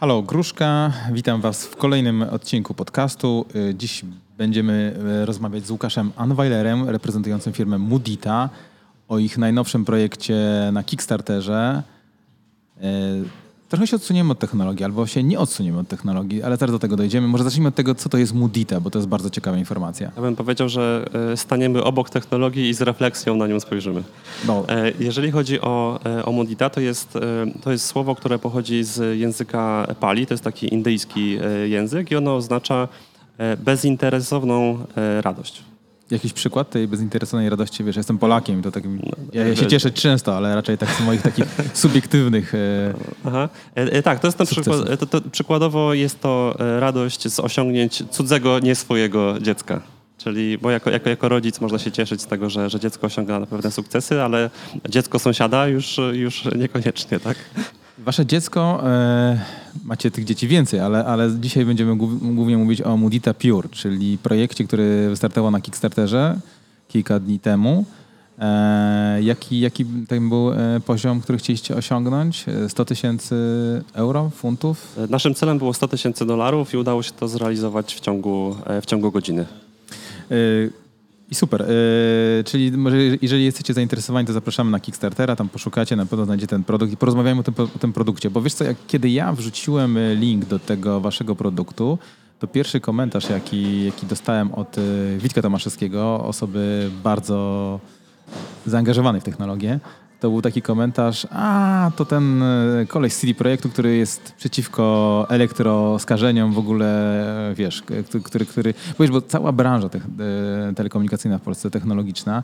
Halo, Gruszka. Witam Was w kolejnym odcinku podcastu. Y, Dziś będziemy y, rozmawiać z Łukaszem Anweilerem, reprezentującym firmę Mudita, o ich najnowszym projekcie na Kickstarterze. Trochę się odsuniemy od technologii, albo się nie odsuniemy od technologii, ale zaraz do tego dojdziemy. Może zacznijmy od tego, co to jest Mudita, bo to jest bardzo ciekawa informacja. Ja bym powiedział, że e, staniemy obok technologii i z refleksją na nią spojrzymy. No, E, Jeżeli chodzi o, e, o Mudita, to jest, to jest słowo, które pochodzi z języka Pali, to jest taki indyjski język i ono oznacza bezinteresowną radość. Jakiś przykład tej bezinteresownej radości? Wiesz, jestem Polakiem to takim... Ja, ja się e, cieszę często, ale raczej tak z moich takich subiektywnych... e, Aha. E, e, tak, to jest ten przykład, e, to, to, przykładowo jest to radość z osiągnięć cudzego, nie swojego dziecka. Czyli, bo jako, jako, jako rodzic można się cieszyć z tego, że, że dziecko osiąga pewne sukcesy, ale dziecko sąsiada już, już niekoniecznie, tak? Wasze dziecko, e, macie tych dzieci więcej, ale, ale dzisiaj będziemy głów- głównie mówić o Mudita Pure, czyli projekcie, który wystartował na Kickstarterze kilka dni temu. E, jaki, jaki tam był e, poziom, który chcieliście osiągnąć? E, 100 tysięcy euro, funtów? E, Naszym celem było 100 tysięcy dolarów i udało się to zrealizować w ciągu, e, w ciągu godziny. I super. E, czyli może jeżeli jesteście zainteresowani, to zapraszamy na Kickstartera, tam poszukacie, na pewno znajdziecie ten produkt i porozmawiajmy o tym, o tym produkcie. Bo wiesz co, jak, kiedy ja wrzuciłem e, link do tego waszego produktu, to pierwszy komentarz, jaki, jaki dostałem od e, Witka Tomaszewskiego, osoby bardzo zaangażowanej w technologię, to był taki komentarz, a to ten e, koleś z CD Projektu, który jest przeciwko elektroskażeniom w ogóle, e, wiesz, który, który, wiesz, bo cała branża te, telekomunikacyjna w Polsce, technologiczna,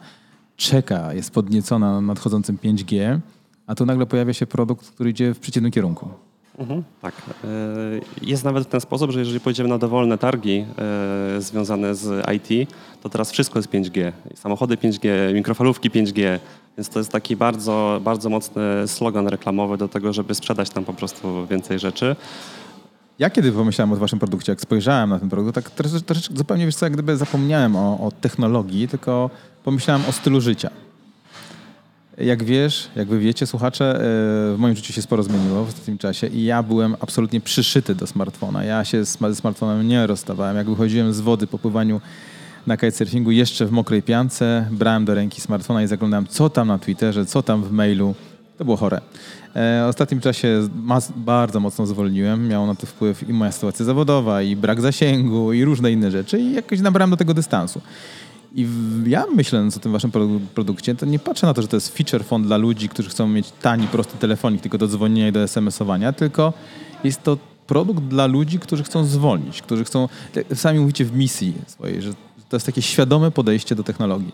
czeka, jest podniecona nadchodzącym 5G, a tu nagle pojawia się produkt, który idzie w przeciwnym kierunku. Mhm, tak. E, Jest nawet w ten sposób, że jeżeli pojedziemy na dowolne targi związane z IT, to teraz wszystko jest 5G. Samochody 5G, mikrofalówki 5G, więc to jest taki bardzo, bardzo mocny slogan reklamowy do tego, żeby sprzedać tam po prostu więcej rzeczy. Ja kiedy pomyślałem o waszym produkcie, jak spojrzałem na ten produkt, tak trosze- troszeczkę zupełnie, wiesz co, jak gdyby zapomniałem o, o technologii, tylko pomyślałem o stylu życia. Jak wiesz, jak wy wiecie, słuchacze, e, w moim życiu się sporo zmieniło w ostatnim czasie i ja byłem absolutnie przyszyty do smartfona. Ja się ze smartfonem nie rozstawałem. Jak wychodziłem z wody po pływaniu na kitesurfingu jeszcze w mokrej piance, brałem do ręki smartfona i zaglądałem, co tam na Twitterze, co tam w mailu. To było chore. E, ostatnim czasie bardzo mocno zwolniłem. Miało na to wpływ i moja sytuacja zawodowa, i brak zasięgu, i różne inne rzeczy. I jakoś nabrałem do tego dystansu. I ja myśląc o tym waszym produ- produkcie, to nie patrzę na to, że to jest feature phone dla ludzi, którzy chcą mieć tani, prosty telefonik tylko do dzwonienia i do SMS-owania, tylko jest to produkt dla ludzi, którzy chcą zwolnić, którzy chcą, tak sami mówicie w misji swojej, że to jest takie świadome podejście do technologii.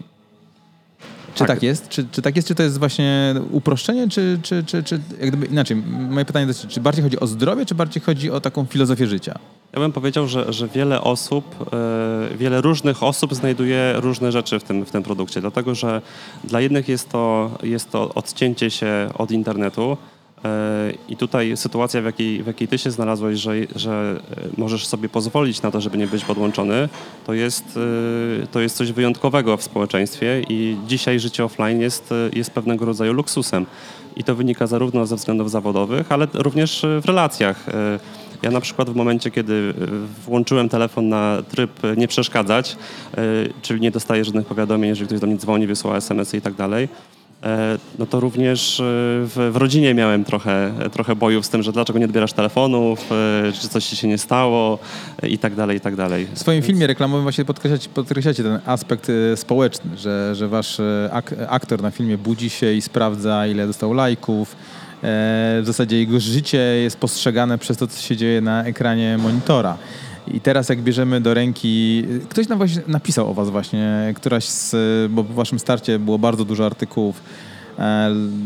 Czy tak, Tak. jest? Czy, czy tak jest? Czy to jest właśnie uproszczenie, czy, czy, czy, czy jak gdyby inaczej? Moje pytanie dotyczy, czy bardziej chodzi o zdrowie, czy bardziej chodzi o taką filozofię życia? Ja bym powiedział, że, że wiele osób, e, wiele różnych osób znajduje różne rzeczy w tym, w tym produkcie, dlatego że dla jednych jest to, jest to odcięcie się od internetu i tutaj sytuacja, w jakiej, w jakiej ty się znalazłeś, że, że e, możesz sobie pozwolić na to, żeby nie być podłączony, to jest, e, to jest coś wyjątkowego w społeczeństwie i dzisiaj życie offline jest, e, jest pewnego rodzaju luksusem. I to wynika zarówno ze względów zawodowych, ale również e, w relacjach. E, ja na przykład w momencie, kiedy e, włączyłem telefon na tryb e, nie przeszkadzać, e, czyli nie dostaję żadnych powiadomień, jeżeli ktoś do mnie dzwoni, wysyła SMS-y i tak dalej, e, no to również e, w, w rodzinie miałem trochę, trochę bojów z tym, że dlaczego nie odbierasz telefonów, e, czy coś ci się nie stało e, i tak dalej, i tak dalej. W swoim filmie reklamowym właśnie podkreślacie, podkreślacie ten aspekt e, społeczny, że, że wasz e, ak aktor na filmie budzi się i sprawdza, ile dostał lajków. E, w zasadzie jego życie jest postrzegane przez to, co się dzieje na ekranie monitora. I teraz jak bierzemy do ręki... Ktoś nam właśnie napisał o was właśnie, któraś z... Bo w waszym starcie było bardzo dużo artykułów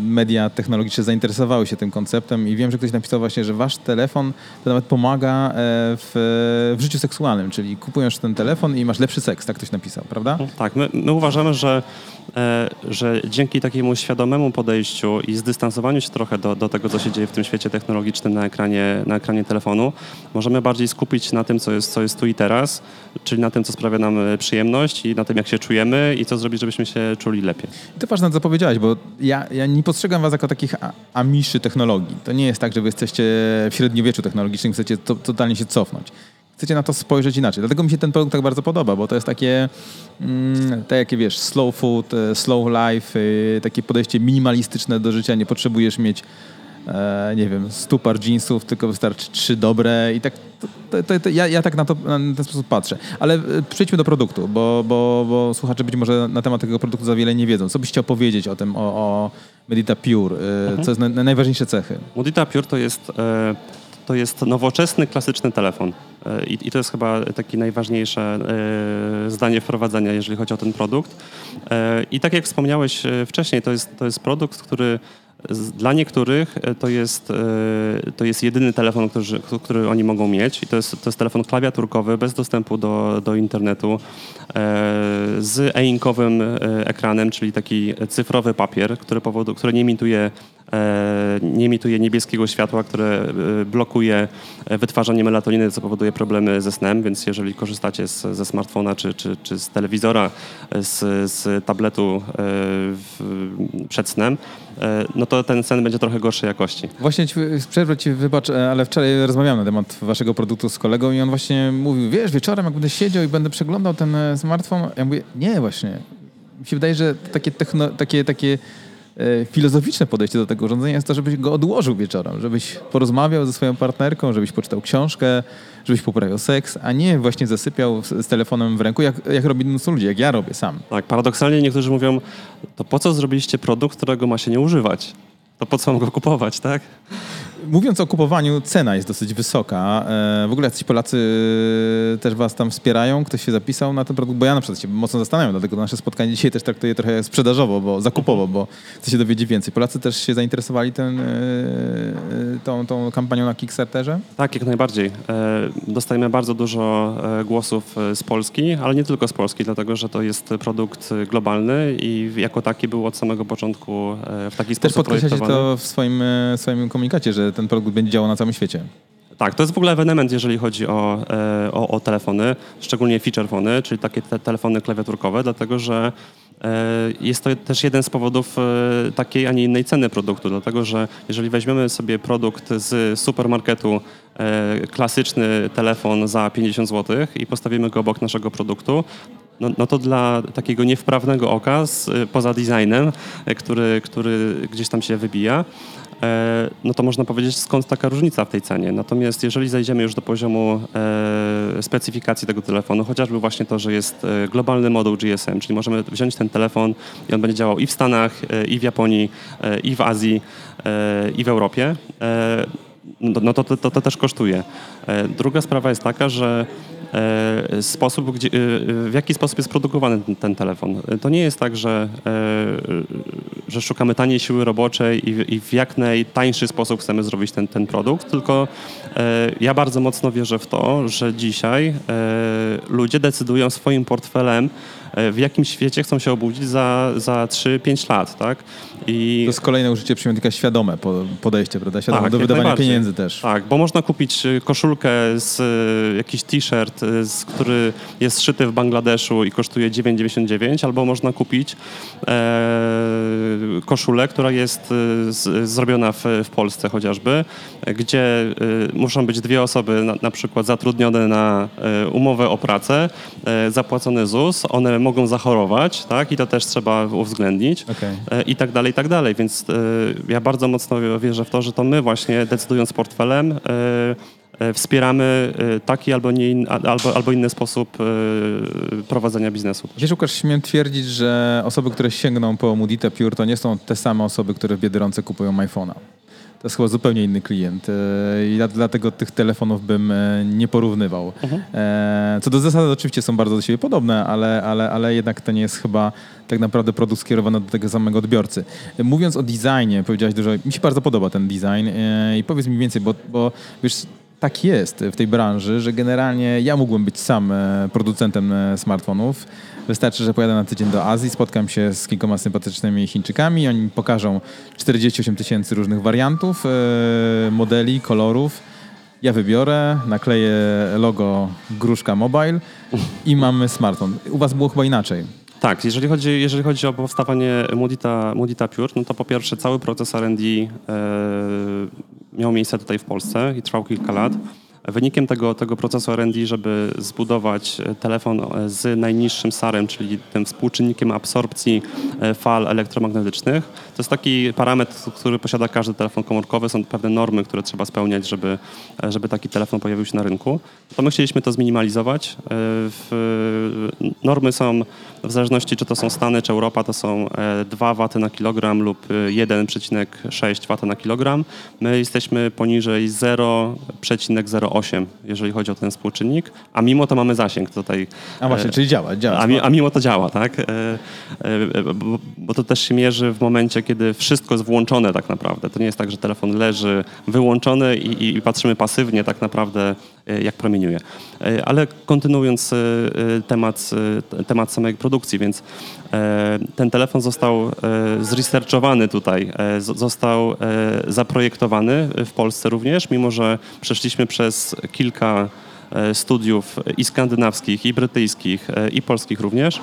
media technologiczne zainteresowały się tym konceptem i wiem, że ktoś napisał właśnie, że wasz telefon to nawet pomaga e, w, w życiu seksualnym, czyli kupujesz ten telefon i masz lepszy seks, tak ktoś napisał, prawda? Tak, my, my uważamy, że, e, że dzięki takiemu świadomemu podejściu i zdystansowaniu się trochę do, do tego, co się dzieje w tym świecie technologicznym na ekranie, na ekranie telefonu, możemy bardziej skupić się na tym, co jest, co jest tu i teraz, czyli na tym, co sprawia nam e, przyjemność i na tym, jak się czujemy i co zrobić, żebyśmy się czuli lepiej. I to ważne, co powiedziałeś, bo ja, ja nie postrzegam was jako takich amiszy technologii. To nie jest tak, że wy jesteście w średniowieczu technologicznym, chcecie to, totalnie się cofnąć. Chcecie na to spojrzeć inaczej. Dlatego mi się ten produkt tak bardzo podoba, bo to jest takie, mm, tak jakie wiesz, slow food, e, slow life, y, takie podejście minimalistyczne do życia. Nie potrzebujesz mieć e, nie wiem, stu par jeansów, tylko wystarczy trzy dobre i tak to, to, to, ja, ja tak na to na ten sposób patrzę. Ale e, przejdźmy do produktu, bo, bo, bo słuchacze być może na temat tego produktu za wiele nie wiedzą. Co byś chciał powiedzieć o tym, o, o Medita Pure? E, Co jest na, na najważniejsze cechy? Modita Pure to jest, e, to jest nowoczesny, klasyczny telefon. E, I, I to jest chyba takie najważniejsze e, zdanie wprowadzenia, jeżeli chodzi o ten produkt. E, I tak jak wspomniałeś e, wcześniej, to jest, to jest produkt, który dla niektórych e, to jest, e, to jest jedyny telefon, który, który oni mogą mieć. I to jest, to jest telefon klawiaturkowy, bez dostępu do, do internetu, e, z e-inkowym ekranem, czyli taki cyfrowy papier, który, powodu, który nie emituje e, nie emituje niebieskiego światła, które blokuje wytwarzanie melatoniny, co powoduje problemy ze snem, więc jeżeli korzystacie z, ze smartfona czy, czy, czy z telewizora, z, z tabletu przed snem, no to ten sen będzie trochę gorszej jakości. Właśnie przerwę ci, wybacz, e, ale wczoraj rozmawiałem na temat waszego produktu z kolegą i on właśnie mówił, wiesz, wieczorem jak będę siedział i będę przeglądał ten e, smartfon, ja mówię, nie właśnie. Mi się wydaje, że takie, techno, takie, takie filozoficzne podejście do tego urządzenia jest to, żebyś go odłożył wieczorem, żebyś porozmawiał ze swoją partnerką, żebyś poczytał książkę, żebyś poprawiał seks, a nie właśnie zasypiał z, z telefonem w ręku, jak, jak robi mnóstwo ludzi, jak ja robię sam. Tak, paradoksalnie niektórzy mówią, to po co zrobiliście produkt, którego ma się nie używać? To po co mam go kupować, tak? Mówiąc o kupowaniu, cena jest dosyć wysoka. E, W ogóle jacyś Polacy e, też was tam wspierają? Ktoś się zapisał na ten produkt? Bo ja na przykład się mocno zastanawiam, dlatego nasze spotkanie dzisiaj też traktuję trochę sprzedażowo, bo zakupowo, bo chcę się dowiedzieć więcej. Polacy też się zainteresowali ten, e, tą, tą kampanią na Kickstarterze? Tak, jak najbardziej. Dostajemy bardzo dużo głosów z Polski, ale nie tylko z Polski, dlatego że to jest produkt globalny i jako taki był od samego początku w taki Też sposób podkreślacie projektowany. to w swoim, swoim komunikacie, że ten produkt będzie działał na całym świecie. Tak, to jest w ogóle ewenement, jeżeli chodzi o, e, o, o telefony, szczególnie feature phony, czyli takie te telefony klawiaturkowe, dlatego że e, jest to też jeden z powodów e, takiej, a nie innej ceny produktu, dlatego że jeżeli weźmiemy sobie produkt z supermarketu, klasyczny telefon za 50 zł i postawimy go obok naszego produktu, no, no to dla takiego niewprawnego oka, z, poza designem, który, który gdzieś tam się wybija, no to można powiedzieć, skąd taka różnica w tej cenie. Natomiast jeżeli zajdziemy już do poziomu e, specyfikacji tego telefonu, chociażby właśnie to, że jest e, globalny moduł GSM, czyli możemy wziąć ten telefon i on będzie działał i w Stanach, e, i w Japonii, e, i w Azji, e, i w Europie, e, no, no to, to, to, też kosztuje. E, Druga sprawa jest taka, że e, sposób, gdzie, e, w jaki sposób jest produkowany ten, ten telefon. To nie jest tak, że, że szukamy taniej siły roboczej i, w- i w jak najtańszy sposób chcemy zrobić ten, ten produkt, tylko ja bardzo mocno wierzę w to, że dzisiaj ludzie decydują swoim portfelem, w jakim świecie chcą się obudzić za, za 3-5 lat, tak? I To jest kolejne użycie przymiotnika świadome po- podejście, prawda? Świadome Tak, do wydawania pieniędzy też. Tak, bo można kupić y, koszulkę z y, jakiś t-shirt, y, z, który jest szyty w Bangladeszu i kosztuje 9,99, albo można kupić e, koszulę, która jest z, zrobiona w, w Polsce chociażby, e, gdzie y, muszą być dwie osoby na, na przykład zatrudnione na e, umowę o pracę, e, zapłacony ZUS, one mogą zachorować, tak, i to też trzeba uwzględnić Okej. e, i tak dalej, i tak dalej. Więc e, ja bardzo mocno wierzę w to, że to my właśnie decydując portfelem e, wspieramy taki albo, nie albo, albo inny sposób prowadzenia biznesu. Wiesz, Łukasz, śmiem twierdzić, że osoby, które sięgną po Mudita Pure, to nie są te same osoby, które w Biedronce kupują iPhone'a. To jest chyba zupełnie inny klient e, i dlatego tych telefonów bym e, nie porównywał. E, Co do zasady oczywiście są bardzo do siebie podobne, ale, ale, ale jednak to nie jest chyba tak naprawdę produkt skierowany do tego samego odbiorcy. Mówiąc o designie, powiedziałeś dużo, mi się bardzo podoba ten design i powiedz mi więcej, bo, bo wiesz, tak jest w tej branży, że generalnie ja mógłbym być sam e, producentem e, smartfonów. Wystarczy, że pojadę na tydzień do Azji, spotkam się z kilkoma sympatycznymi Chińczykami, oni mi pokażą 48 tysięcy różnych wariantów, e, modeli, kolorów. Ja wybiorę, nakleję logo Gruszka Mobile i mamy smartfon. U was było chyba inaczej. Tak, jeżeli chodzi, jeżeli chodzi o powstawanie Mudita, Mudita Pure, no to po pierwsze cały proces R&D miał miejsce tutaj w Polsce i trwał kilka lat. Wynikiem tego, tego procesu R&D, żeby zbudować telefon z najniższym SAR-em, czyli tym współczynnikiem absorpcji e, fal elektromagnetycznych, to jest taki parametr, który posiada każdy telefon komórkowy. Są pewne normy, które trzeba spełniać, żeby, e, żeby taki telefon pojawił się na rynku. To my chcieliśmy to zminimalizować. E, normy są w zależności, czy to są Stany, czy Europa, to są 2 W na kilogram lub 1,6 W na kilogram. My jesteśmy poniżej 0,08 8, jeżeli chodzi o ten współczynnik, a mimo to mamy zasięg tutaj. A właśnie, e, czyli działa, działa. A, mi, a mimo to działa, tak? E, e, bo, to też się mierzy w momencie, kiedy wszystko jest włączone tak naprawdę. To nie jest tak, że telefon leży wyłączony i, i patrzymy pasywnie tak naprawdę, jak promieniuje. Ale kontynuując temat, temat samej produkcji, więc ten telefon został zresearchowany tutaj, został zaprojektowany w Polsce również, mimo że przeszliśmy przez kilka e, studiów i skandynawskich, i brytyjskich, e, i polskich również.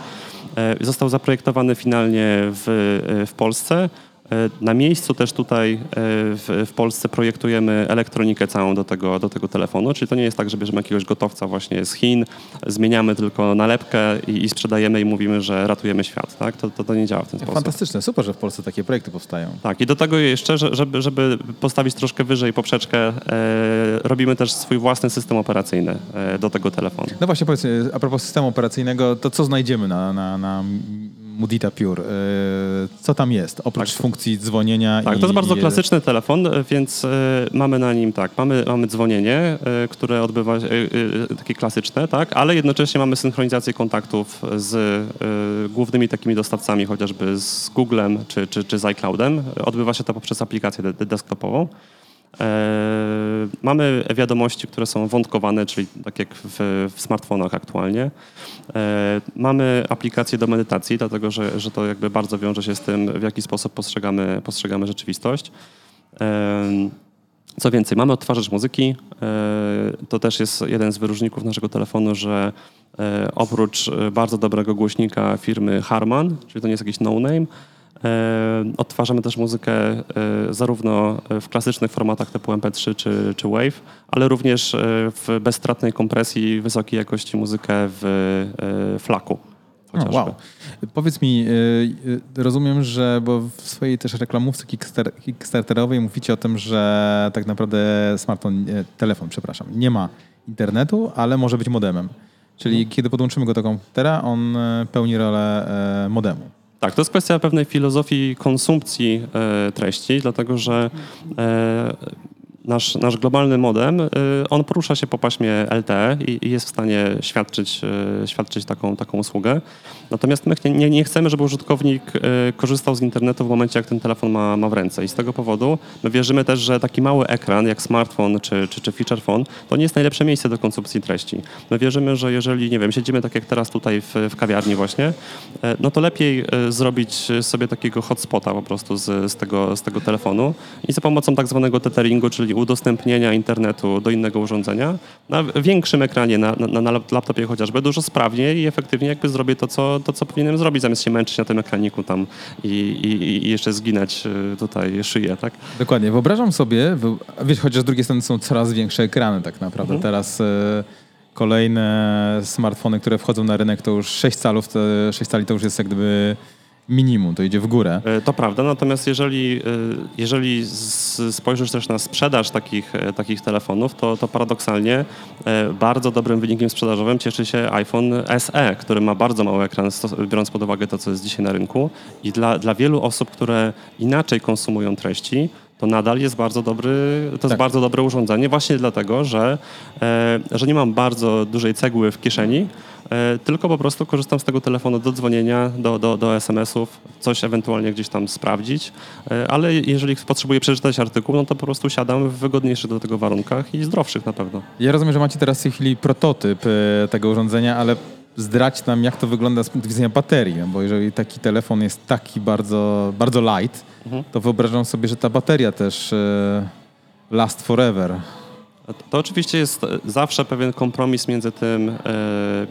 E, został zaprojektowany finalnie w, w Polsce. E, na miejscu też tutaj e, w, w, Polsce projektujemy elektronikę całą do tego, do tego telefonu, czyli to nie jest tak, że bierzemy jakiegoś gotowca właśnie z Chin, zmieniamy tylko nalepkę i, i sprzedajemy i mówimy, że ratujemy świat. Tak? To, to, to nie działa w ten sposób. Fantastyczne, super, że w Polsce takie projekty powstają. Tak i do tego jeszcze, żeby, żeby postawić troszkę wyżej poprzeczkę, e, robimy też swój własny system operacyjny e, do tego telefonu. No właśnie powiedz, a propos systemu operacyjnego, to co znajdziemy na, na, na Mudita Pure. E, co tam jest, oprócz tak. funkcji dzwonienia? Tak, i, to jest bardzo klasyczny telefon, więc e, mamy na nim tak, mamy, mamy dzwonienie, e, które odbywa się, takie klasyczne, tak, ale jednocześnie mamy synchronizację kontaktów z głównymi takimi dostawcami, chociażby z Googlem czy, czy, czy z iCloudem. Odbywa się to poprzez aplikację desktopową. E, mamy wiadomości, które są wątkowane, czyli tak jak w, w smartfonach aktualnie. E, mamy aplikacje do medytacji, dlatego że, że to jakby bardzo wiąże się z tym, w jaki sposób postrzegamy, postrzegamy rzeczywistość. E, co więcej, mamy odtwarzacz muzyki. To też jest jeden z wyróżników naszego telefonu, że oprócz bardzo dobrego głośnika firmy Harman, czyli to nie jest jakiś no-name, odtwarzamy też muzykę e, zarówno w klasycznych formatach typu MP3 czy, czy WAV, ale również e, w bezstratnej kompresji wysokiej jakości muzykę w flaku. O, wow. Powiedz mi, rozumiem, że bo w swojej też reklamówce kickstarterowej mówicie o tym, że tak naprawdę smartfon, telefon, przepraszam, nie ma internetu, ale może być modemem. Czyli hmm. kiedy podłączymy go do komputera, on pełni rolę modemu. Tak, to jest kwestia pewnej filozofii konsumpcji e, treści, dlatego że e, nasz, nasz globalny modem, y, on porusza się po paśmie LTE i, i jest w stanie świadczyć, y, świadczyć taką, taką usługę. Natomiast my nie, nie chcemy, żeby użytkownik y, korzystał z internetu w momencie, jak ten telefon ma, ma w ręce. I z tego powodu my wierzymy też, że taki mały ekran, jak smartfon czy, czy, czy feature phone, to nie jest najlepsze miejsce do konsumpcji treści. My wierzymy, że jeżeli, nie wiem, siedzimy tak jak teraz tutaj w, w kawiarni właśnie, no to lepiej zrobić sobie takiego hotspota po prostu z, z, tego, z tego telefonu i za pomocą tak zwanego tetheringu, czyli udostępnienia internetu do innego urządzenia na większym ekranie, na, na, na laptopie chociażby, dużo sprawniej i efektywniej jakby zrobię to co, to, co powinienem zrobić, zamiast się męczyć na tym ekraniku tam i, i, i jeszcze zginać y, tutaj szyję, tak? Dokładnie. Wyobrażam sobie, wiesz, chociaż z drugiej strony są coraz większe ekrany tak naprawdę. Mhm. Teraz y, kolejne smartfony, które wchodzą na rynek, to już 6 calów, 6 cali to już jest jak gdyby minimum, to idzie w górę. E, to prawda, natomiast jeżeli, e, jeżeli spojrzysz też na sprzedaż takich, e, takich telefonów, to, to paradoksalnie bardzo dobrym wynikiem sprzedażowym cieszy się iPhone SE, który ma bardzo mały ekran, biorąc pod uwagę to, co jest dzisiaj na rynku. I dla, dla wielu osób, które inaczej konsumują treści, to nadal jest bardzo dobry, to tak. jest bardzo dobre urządzenie, właśnie dlatego, że, że nie mam bardzo dużej cegły w kieszeni, E, tylko po prostu korzystam z tego telefonu do dzwonienia, do, do, do SMS-ów, coś ewentualnie gdzieś tam sprawdzić, e, ale jeżeli potrzebuję przeczytać artykuł, no to po prostu siadam w wygodniejszych do tego warunkach i zdrowszych na pewno. Ja rozumiem, że macie teraz w tej chwili prototyp e, tego urządzenia, ale zdrać nam, jak to wygląda z punktu widzenia baterii, bo jeżeli taki telefon jest taki bardzo, bardzo light, mhm. to wyobrażam sobie, że ta bateria też last forever. To oczywiście jest zawsze pewien kompromis między tym, e,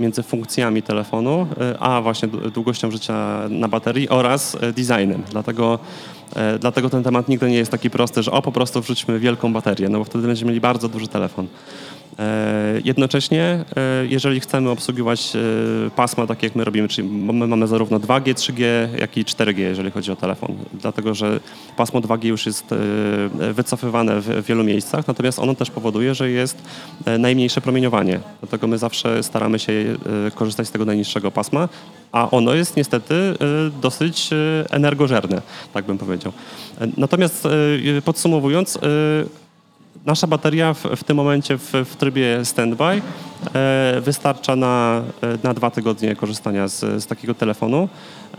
między funkcjami telefonu, e, a właśnie długością życia na baterii oraz e, designem. Dlatego, dlatego ten temat nigdy nie jest taki prosty, że o po prostu wrzućmy wielką baterię, no bo wtedy będziemy mieli bardzo duży telefon. E, jednocześnie, e, jeżeli chcemy obsługiwać e, pasma, tak jak my robimy, czyli my mamy zarówno 2G, 3G, jak i 4G, jeżeli chodzi o telefon, dlatego że pasmo 2G już jest wycofywane w wielu miejscach, natomiast ono też powoduje, że jest najmniejsze promieniowanie. Dlatego my zawsze staramy się korzystać z tego najniższego pasma, a ono jest niestety dosyć energożerne, tak bym powiedział. Natomiast podsumowując, Nasza bateria w, w tym momencie w, w trybie standby e, wystarcza na, e, na dwa tygodnie korzystania z, z takiego telefonu,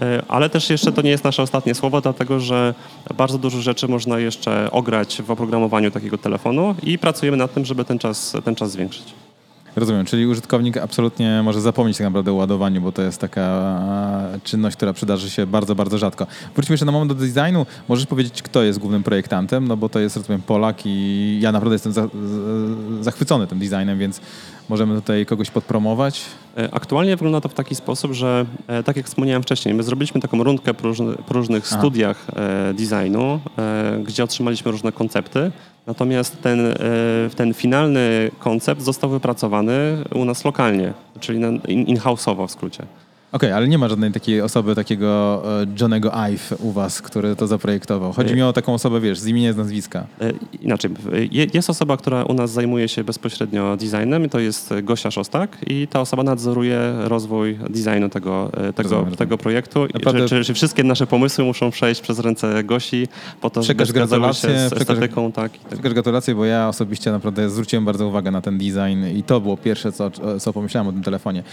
e, ale też jeszcze to nie jest nasze ostatnie słowo, dlatego że bardzo dużo rzeczy można jeszcze ograć w oprogramowaniu takiego telefonu i pracujemy nad tym, żeby ten czas, ten czas zwiększyć. Rozumiem, czyli użytkownik absolutnie może zapomnieć tak naprawdę o ładowaniu, bo to jest taka czynność, która przydarzy się bardzo, bardzo rzadko. Wróćmy jeszcze na moment do designu. Możesz powiedzieć, kto jest głównym projektantem, no bo to jest, rozumiem, Polak i ja naprawdę jestem za, zachwycony tym designem, więc możemy tutaj kogoś podpromować. E, aktualnie wygląda to w taki sposób, że e, tak jak wspomniałem wcześniej, my zrobiliśmy taką rundkę po, różny, po różnych studiach e, designu, gdzie otrzymaliśmy różne koncepty. Natomiast ten, ten finalny koncept został wypracowany u nas lokalnie, czyli in-house'owo w skrócie. Okej, ale nie ma żadnej takiej osoby, takiego e, Johnego Ive u was, który to zaprojektował. Chodzi mi o taką osobę, wiesz, z imienia, z nazwiska. E, inaczej, jest osoba, która u nas zajmuje się bezpośrednio designem i to jest Gosia Szostak i ta osoba nadzoruje rozwój designu tego, e, tego, tego projektu. Naprawdę... Czy, czy, wszystkie nasze pomysły muszą przejść przez ręce Gosi po to, żeby zgadzały się z estetyką. Tak, tak. Przekaż gratulacje, bo ja osobiście naprawdę zwróciłem bardzo uwagę na ten design i to było pierwsze, co, co pomyślałem o tym telefonie.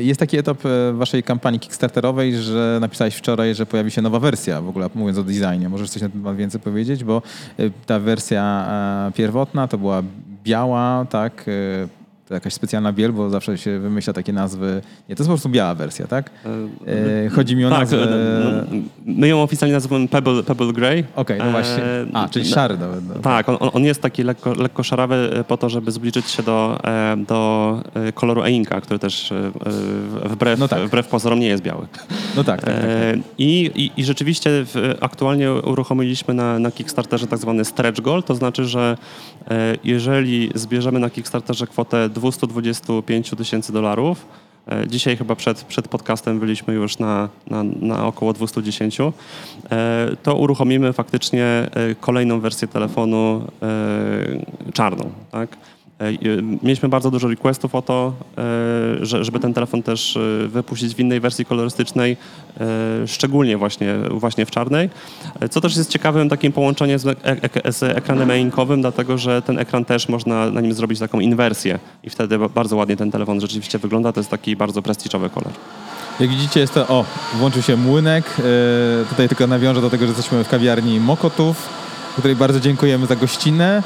Jest taki etap waszej kampanii kickstarterowej, że napisałeś wczoraj, że pojawi się nowa wersja, w ogóle mówiąc o designie. Możesz coś na ten temat więcej powiedzieć, bo y, ta wersja pierwotna to była biała, tak, y, to jakaś specjalna biel, bo zawsze się wymyśla takie nazwy. Nie, to jest po prostu biała wersja, tak? E, e chodzi mi o tak, nazwę... No, my ją oficjalnie nazywamy Pebble, Pebble Grey. Okej, okay, no właśnie. E, A, czyli szary nawet. No. Tak, on, on, jest taki lekko, lekko szarawy e, po to, żeby zbliżyć się do, do koloru e-inka, który też wbrew, no tak. wbrew pozorom nie jest biały. No tak, tak, tak, tak. I, i, I rzeczywiście aktualnie uruchomiliśmy na, na Kickstarterze tak zwany stretch goal, to znaczy, że jeżeli zbierzemy na Kickstarterze kwotę 225 tysięcy dolarów. E, dzisiaj chyba przed, przed podcastem byliśmy już na, na, na około 210. E, to uruchomimy faktycznie e, kolejną wersję telefonu czarną. Tak? E, mieliśmy bardzo dużo requestów o to, e, żeby ten telefon też e, wypuścić w innej wersji kolorystycznej, szczególnie właśnie, właśnie w czarnej. Co też jest ciekawym takim połączeniem z, z ekranem e-inkowym, dlatego że ten ekran też można na nim zrobić taką inwersję i wtedy bardzo ładnie ten telefon rzeczywiście wygląda. To jest taki bardzo prestiżowy kolor. Jak widzicie jest to, o, włączył się młynek. Tutaj tylko nawiążę do tego, że jesteśmy w kawiarni Mokotów, której bardzo dziękujemy za gościnę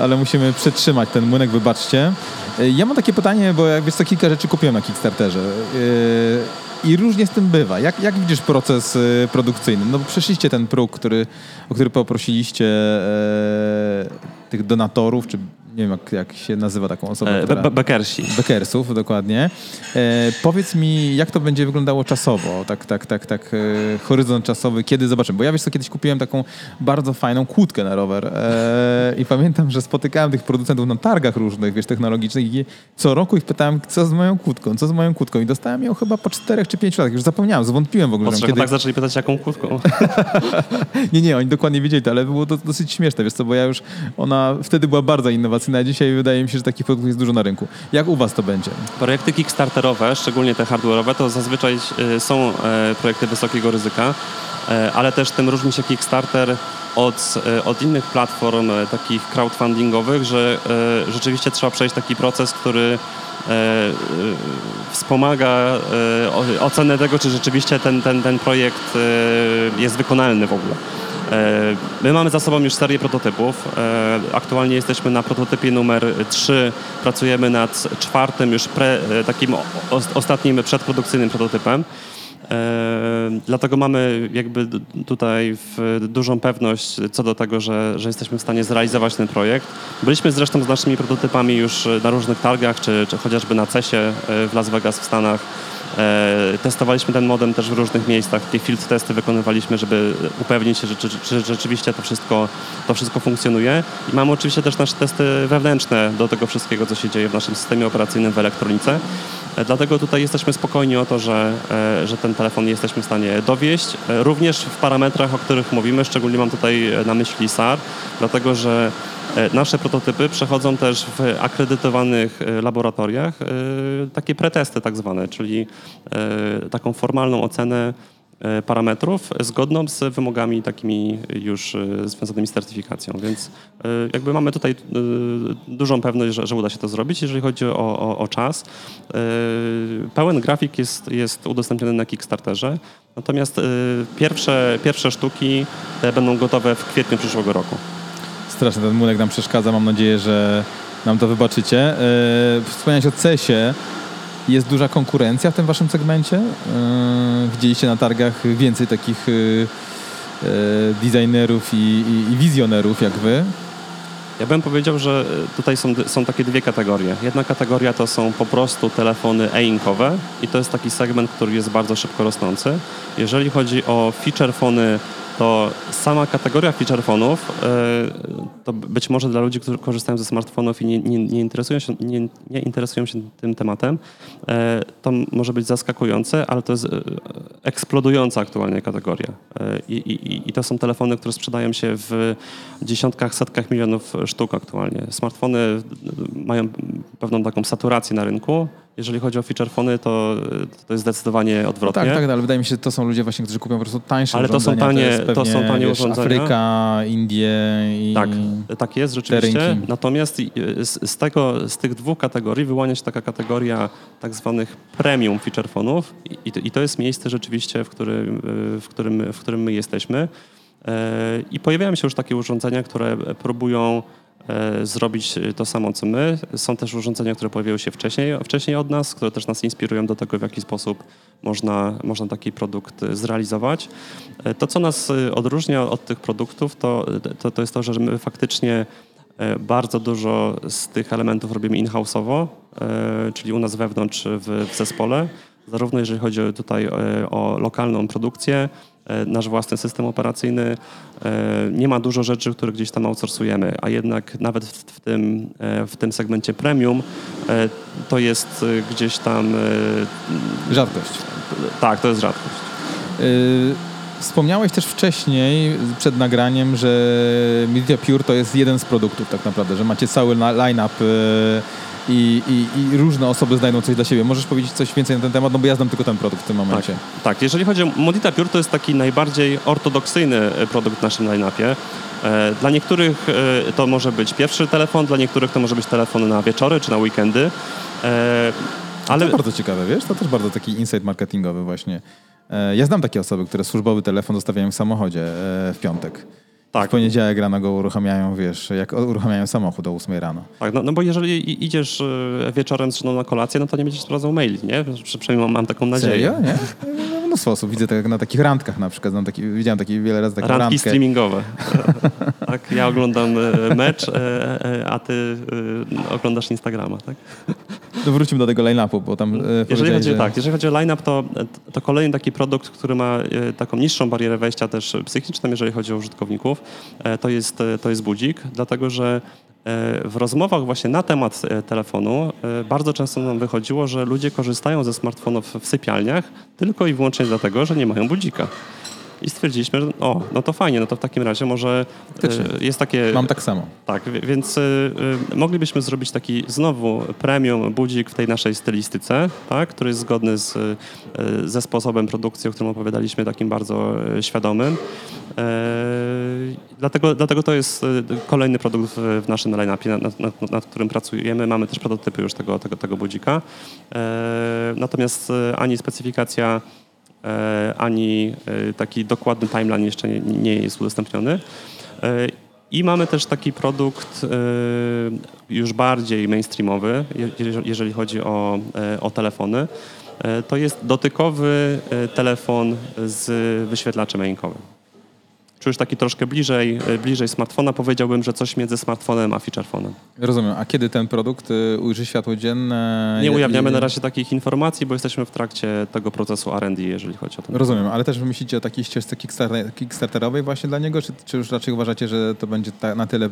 ale musimy przetrzymać ten młynek, wybaczcie. E, ja mam takie pytanie, bo jak wiesz co, kilka rzeczy kupiłem na Kickstarterze. E, I różnie z tym bywa. Jak, jak widzisz proces e, produkcyjny? No przeszliście ten próg, który, o który poprosiliście tych donatorów, czy nie wiem jak, jak się nazywa taką osobę. E, która... Bekersi. Bekersów, dokładnie. E, powiedz mi, jak to będzie wyglądało czasowo, tak, tak, tak, tak, e, horyzont czasowy, kiedy zobaczymy. Bo ja wiesz co, kiedyś kupiłem taką bardzo fajną kłódkę na rower e, i pamiętam, że spotykałem tych producentów na targach różnych, wiesz, technologicznych i co roku ich pytałem, co z moją kłódką, co z moją kłódką i dostałem ją chyba po czterech czy pięciu latach, już zapomniałem, zwątpiłem w ogóle. Po kiedy... tak zaczęli pytać, jaką kłódką. nie, nie, oni dokładnie wiedzieli to, ale było to dosyć śmieszne, wiesz co, bo ja już, ona wtedy była bardzo innowacyjna, na Dzisiaj wydaje mi się, że takich produktów jest dużo na rynku. Jak u Was to będzie? Projekty Kickstarterowe, szczególnie te hardware'owe, to zazwyczaj y, są e, projekty wysokiego ryzyka, e, ale też tym różni się Kickstarter od, e, od innych platform takich crowdfundingowych, że rzeczywiście trzeba przejść taki proces, który wspomaga ocenę tego, czy rzeczywiście ten, ten, ten projekt jest wykonalny w ogóle. E, my mamy za sobą już serię prototypów. E, aktualnie jesteśmy na prototypie numer 3. Pracujemy nad czwartym, już pre, e, takim ostatnim przedprodukcyjnym prototypem. Dlatego mamy jakby tutaj dużą pewność co do tego, że, że jesteśmy w stanie zrealizować ten projekt. Byliśmy zresztą z naszymi prototypami już na różnych targach, czy, czy chociażby na CESie w Las Vegas w Stanach. E, testowaliśmy ten modem też w różnych miejscach. Takie field testy wykonywaliśmy, żeby upewnić się, że, że, rzeczywiście to wszystko, to wszystko funkcjonuje. I mamy oczywiście też nasze testy wewnętrzne do tego wszystkiego, co się dzieje w naszym systemie operacyjnym w elektronice. E, dlatego tutaj jesteśmy spokojni o to, że, e, że ten telefon jesteśmy w stanie dowieść. Również w parametrach, o których mówimy, szczególnie mam tutaj na myśli SAR, dlatego że nasze prototypy przechodzą też w akredytowanych e, laboratoriach e, takie pretesty tak zwane, czyli taką formalną ocenę parametrów zgodną z wymogami takimi już związanymi z certyfikacją. Więc jakby mamy tutaj dużą pewność, że, że uda się to zrobić, jeżeli chodzi o, o, o czas. Pełen grafik jest, jest udostępniony na Kickstarterze, natomiast pierwsze, pierwsze sztuki będą gotowe w kwietniu przyszłego roku strasznie ten młodek nam przeszkadza. Mam nadzieję, że nam to wybaczycie. Yy, wspomniałeś o CES-ie. Jest duża konkurencja w tym waszym segmencie? Yy, widzieliście na targach więcej takich yy, designerów i, i, i wizjonerów jak wy? Ja bym powiedział, że tutaj są, są takie dwie kategorie. Jedna kategoria to są po prostu telefony e-inkowe i to jest taki segment, który jest bardzo szybko rosnący. Jeżeli chodzi o feature fony to sama kategoria feature fonów, e, to być może dla ludzi, którzy korzystają ze smartfonów i nie, nie, nie, interesują, się, nie, nie interesują się tym tematem, e, to może być zaskakujące, ale to jest e, eksplodująca aktualnie kategoria. I, i, I to są telefony, które sprzedają się w dziesiątkach, setkach milionów sztuk aktualnie. Smartfony mają pewną taką saturację na rynku, jeżeli chodzi o feature fony, to, to jest zdecydowanie odwrotnie. tak, tak, ale wydaje mi się, że to są ludzie właśnie, którzy kupią po prostu tańsze Ale to są tanie, to, to są tanie wiesz, urządzenia. Afryka, Indie i Tak, tak jest rzeczywiście. Natomiast z, z, tego, z tych dwóch kategorii wyłania się taka kategoria tak zwanych premium feature i, i to jest miejsce rzeczywiście, w którym, w którym, w którym my jesteśmy. E, I pojawiają się już takie urządzenia, które próbują zrobić to samo, co my. Są też urządzenia, które pojawiały się wcześniej, wcześniej od nas, które też nas inspirują do tego, w jaki sposób można, można taki produkt zrealizować. E, to, co nas e, odróżnia od tych produktów, to, to, to jest to, że my faktycznie bardzo dużo z tych elementów robimy in-house'owo, czyli u nas wewnątrz w, w zespole, zarówno jeżeli chodzi tutaj o lokalną produkcję, E, nasz własny system operacyjny. E, nie ma dużo rzeczy, które gdzieś tam outsourcujemy, a jednak nawet w tym, e, w tym segmencie premium to jest gdzieś tam... Rzadkość. Tak, to jest rzadkość. Wspomniałeś też wcześniej, przed nagraniem, że Media Pure to jest jeden z produktów tak naprawdę, że macie cały line-up i, i, i, różne osoby znajdą coś dla siebie. Możesz powiedzieć coś więcej na ten temat, no bo ja znam tylko ten produkt w tym momencie. Tak, tak. jeżeli chodzi o Modita Pure, to jest taki najbardziej ortodoksyjny e, produkt w naszym line-upie. E, dla niektórych e, to może być pierwszy telefon, dla niektórych to może być telefon na wieczory czy na weekendy. Ale... To bardzo ciekawe, wiesz? To też bardzo taki insight marketingowy właśnie. Ja znam takie osoby, które służbowy telefon zostawiają w samochodzie w piątek. Tak. W poniedziałek rano go uruchamiają, wiesz, jak uruchamiają samochód o 8 rano. Tak, no, no bo jeżeli idziesz e, wieczorem z na kolację, no to nie będziesz sprawdzał maili, nie? Przynajmniej mam, taką nadzieję. Serio? Nie? No, mnóstwo osób. Widzę tak na takich randkach na przykład. Taki, widziałem taki, wiele razy takie Randki randkę. streamingowe. tak, ja oglądam e, mecz, e, a ty oglądasz Instagrama, tak? To wrócimy do tego line-upu, bo tam jeżeli chodzi, że... tak, jeżeli chodzi o line-up, to, to kolejny taki produkt, który ma taką niższą barierę wejścia też psychiczną, jeżeli chodzi o użytkowników, to jest, to jest budzik, dlatego że w rozmowach właśnie na temat e, telefonu e, bardzo często nam wychodziło, że ludzie korzystają ze smartfonów w sypialniach tylko i wyłącznie dlatego, że nie mają budzika. I stwierdziliśmy, że o, no to fajnie, no to w takim razie może e, jest takie... Mam tak samo. Tak, więc moglibyśmy zrobić taki znowu premium budzik w tej naszej stylistyce, tak, który jest zgodny z, ze sposobem produkcji, o którym opowiadaliśmy, takim bardzo świadomym. Dlatego, dlatego to jest kolejny produkt w naszym line-upie, nad, nad, nad, którym pracujemy. Mamy też prototypy już tego, tego, tego budzika. Natomiast ani specyfikacja ani taki dokładny timeline jeszcze nie, jest udostępniony. I mamy też taki produkt już bardziej mainstreamowy, je- jeżeli chodzi o, o telefony. To jest dotykowy telefon z wyświetlaczem e-inkowym. Czy już taki troszkę bliżej, y, bliżej smartfona, powiedziałbym, że coś między smartfonem a featurephone'em. Rozumiem. A kiedy ten produkt y, ujrzy światło dzienne? Nie ujawniamy na razie takich informacji, bo jesteśmy w trakcie tego procesu R&D, jeżeli chodzi o ten Rozumiem, ale też myślicie o takiej ścieżce kickstarter, kickstarterowej właśnie dla niego, czy, czy już raczej uważacie, że to będzie ta, na tyle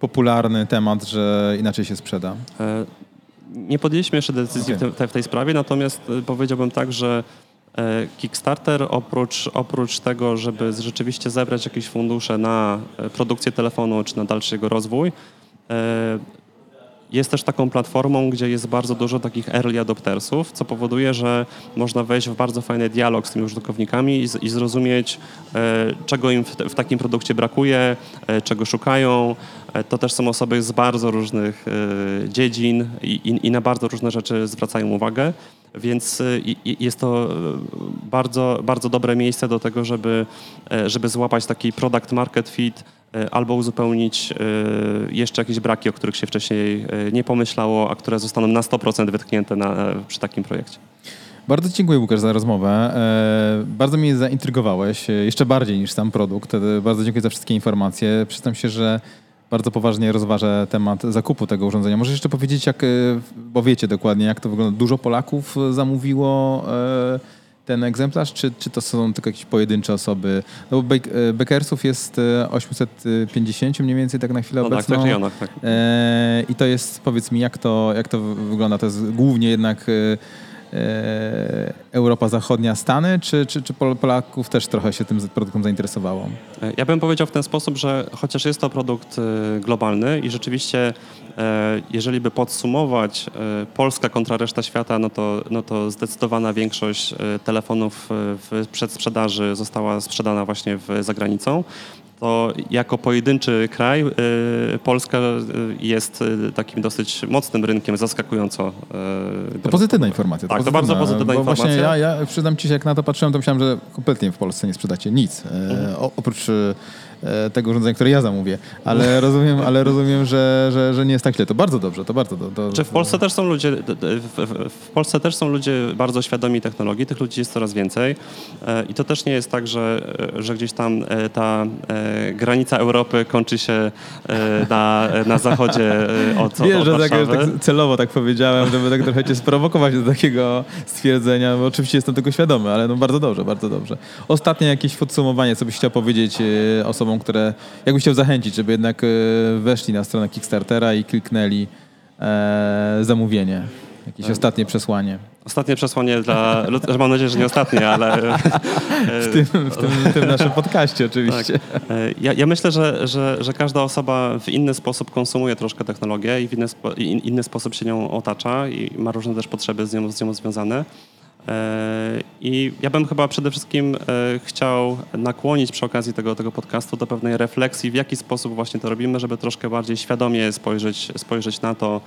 popularny temat, że inaczej się sprzeda? E, Nie podjęliśmy jeszcze decyzji Okej. w, te, w tej sprawie, natomiast e, powiedziałbym tak, że e, Kickstarter oprócz, oprócz tego, żeby rzeczywiście zebrać jakieś fundusze na e, produkcję telefonu czy na dalszy jego rozwój, e, jest też taką platformą, gdzie jest bardzo dużo takich early adoptersów, co powoduje, że można wejść w bardzo fajny dialog z tymi użytkownikami i, z, i zrozumieć, e, czego im w, w takim produkcie brakuje, e, czego szukają. E, to też są osoby z bardzo różnych dziedzin i, i, i na bardzo różne rzeczy zwracają uwagę. Więc jest to bardzo, bardzo dobre miejsce do tego, żeby, żeby złapać taki product market fit albo uzupełnić e, jeszcze jakieś braki, o których się wcześniej e, nie pomyślało, a które zostaną na 100% wytknięte na, przy takim projekcie. Bardzo dziękuję Łukasz za rozmowę. E, bardzo mnie zaintrygowałeś, e, jeszcze bardziej niż sam produkt. E, bardzo dziękuję za wszystkie informacje. Przyznam się, że bardzo poważnie rozważę temat zakupu tego urządzenia. Możesz jeszcze powiedzieć, jak, e, bo wiecie dokładnie, jak to wygląda. Dużo Polaków e, zamówiło e, ten egzemplarz, czy, czy to są tylko jakieś pojedyncze osoby? No bo Bek- e, Beckersów jest e, 850 mniej więcej tak na chwilę No tak, obecną. tych rejonach, tak. E, I to jest, powiedz mi, jak to, jak to wy- wygląda? To jest głównie jednak e, e, Europa Zachodnia, Stany, czy, czy, czy Pol- Polaków też trochę się tym produktem zainteresowało? E, Ja bym powiedział w ten sposób, że chociaż jest to produkt e, globalny i rzeczywiście, e, jeżeli by podsumować e, Polska kontra reszta świata, no to, no to zdecydowana większość e, telefonów e, w przedsprzedaży została sprzedana właśnie w, za granicą. To jako pojedynczy kraj e, Polska e, jest e, takim dosyć mocnym rynkiem, zaskakująco. To pozytywna informacja. Tak, to bardzo pozytywna bo informacja. Właśnie ja, ja przyznam ci się, jak na to patrzyłem, to myślałem, że kompletnie w Polsce nie sprzedacie nic, e, o, oprócz tego urządzenia, które ja zamówię. Ale rozumiem, ale rozumiem że, że, że nie jest tak źle. To bardzo dobrze, to bardzo dobrze. Czy w Polsce też są ludzie, w, Polsce też są ludzie bardzo świadomi technologii, tych ludzi jest coraz więcej e, i to też nie jest tak, że, e, że gdzieś tam e, ta e, granica Europy kończy się e, na, na zachodzie e, od, od, Wiesz, że tak, Warszawy. tak celowo tak powiedziałem, żeby tak trochę cię sprowokować do takiego stwierdzenia, bo oczywiście jestem tego świadomy, ale no bardzo dobrze, bardzo dobrze. Ostatnie jakieś podsumowanie, co byś chciał powiedzieć e, osobom, które, jakbyś chciał zachęcić, żeby jednak e, weszli na stronę Kickstartera i kliknęli e, zamówienie. Jakieś ostatnie przesłanie. Ostatnie przesłanie dla, że mam nadzieję, że nie ostatnie, ale W tym, w tym, tym naszym podcaście oczywiście. E, Ja, ja myślę, że, że, że każda osoba w inny sposób konsumuje troszkę technologię i w inny, spo, in, inny sposób się nią otacza i ma różne też potrzeby z nią, z nią związane. E, I ja bym chyba przede wszystkim e, chciał nakłonić przy okazji tego, tego podcastu do pewnej refleksji, w jaki sposób właśnie to robimy, żeby troszkę bardziej świadomie spojrzeć, spojrzeć na to,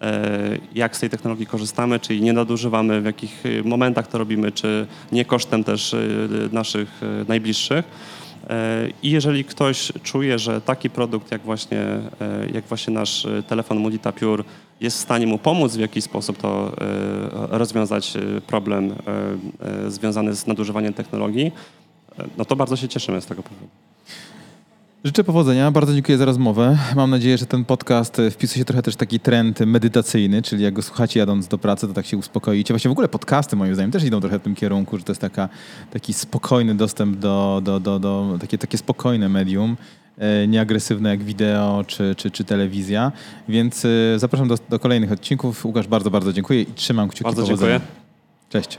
e, jak z tej technologii korzystamy, czyli nie nadużywamy, w jakich momentach to robimy, czy nie kosztem też naszych najbliższych. I jeżeli ktoś czuje, że taki produkt jak właśnie, jak właśnie nasz telefon Mulita Pure jest w stanie mu pomóc w jakiś sposób to e, rozwiązać e, problem e, związany z nadużywaniem technologii, no to bardzo się cieszymy z tego powodu. Życzę powodzenia, bardzo dziękuję za rozmowę. Mam nadzieję, że ten podcast wpisuje się trochę też w taki trend medytacyjny, czyli jak go słuchacie jadąc do pracy, to tak się uspokoicie. Właśnie w ogóle podcasty moim zdaniem też idą trochę w tym kierunku, że to jest taka, taki spokojny dostęp do, do, do, do takie, takie spokojne medium, nieagresywne jak wideo czy, czy, czy telewizja. Więc e, zapraszam do, do kolejnych odcinków. Łukasz, bardzo, bardzo dziękuję i trzymam kciuki Bardzo powodzenia. dziękuję. Cześć.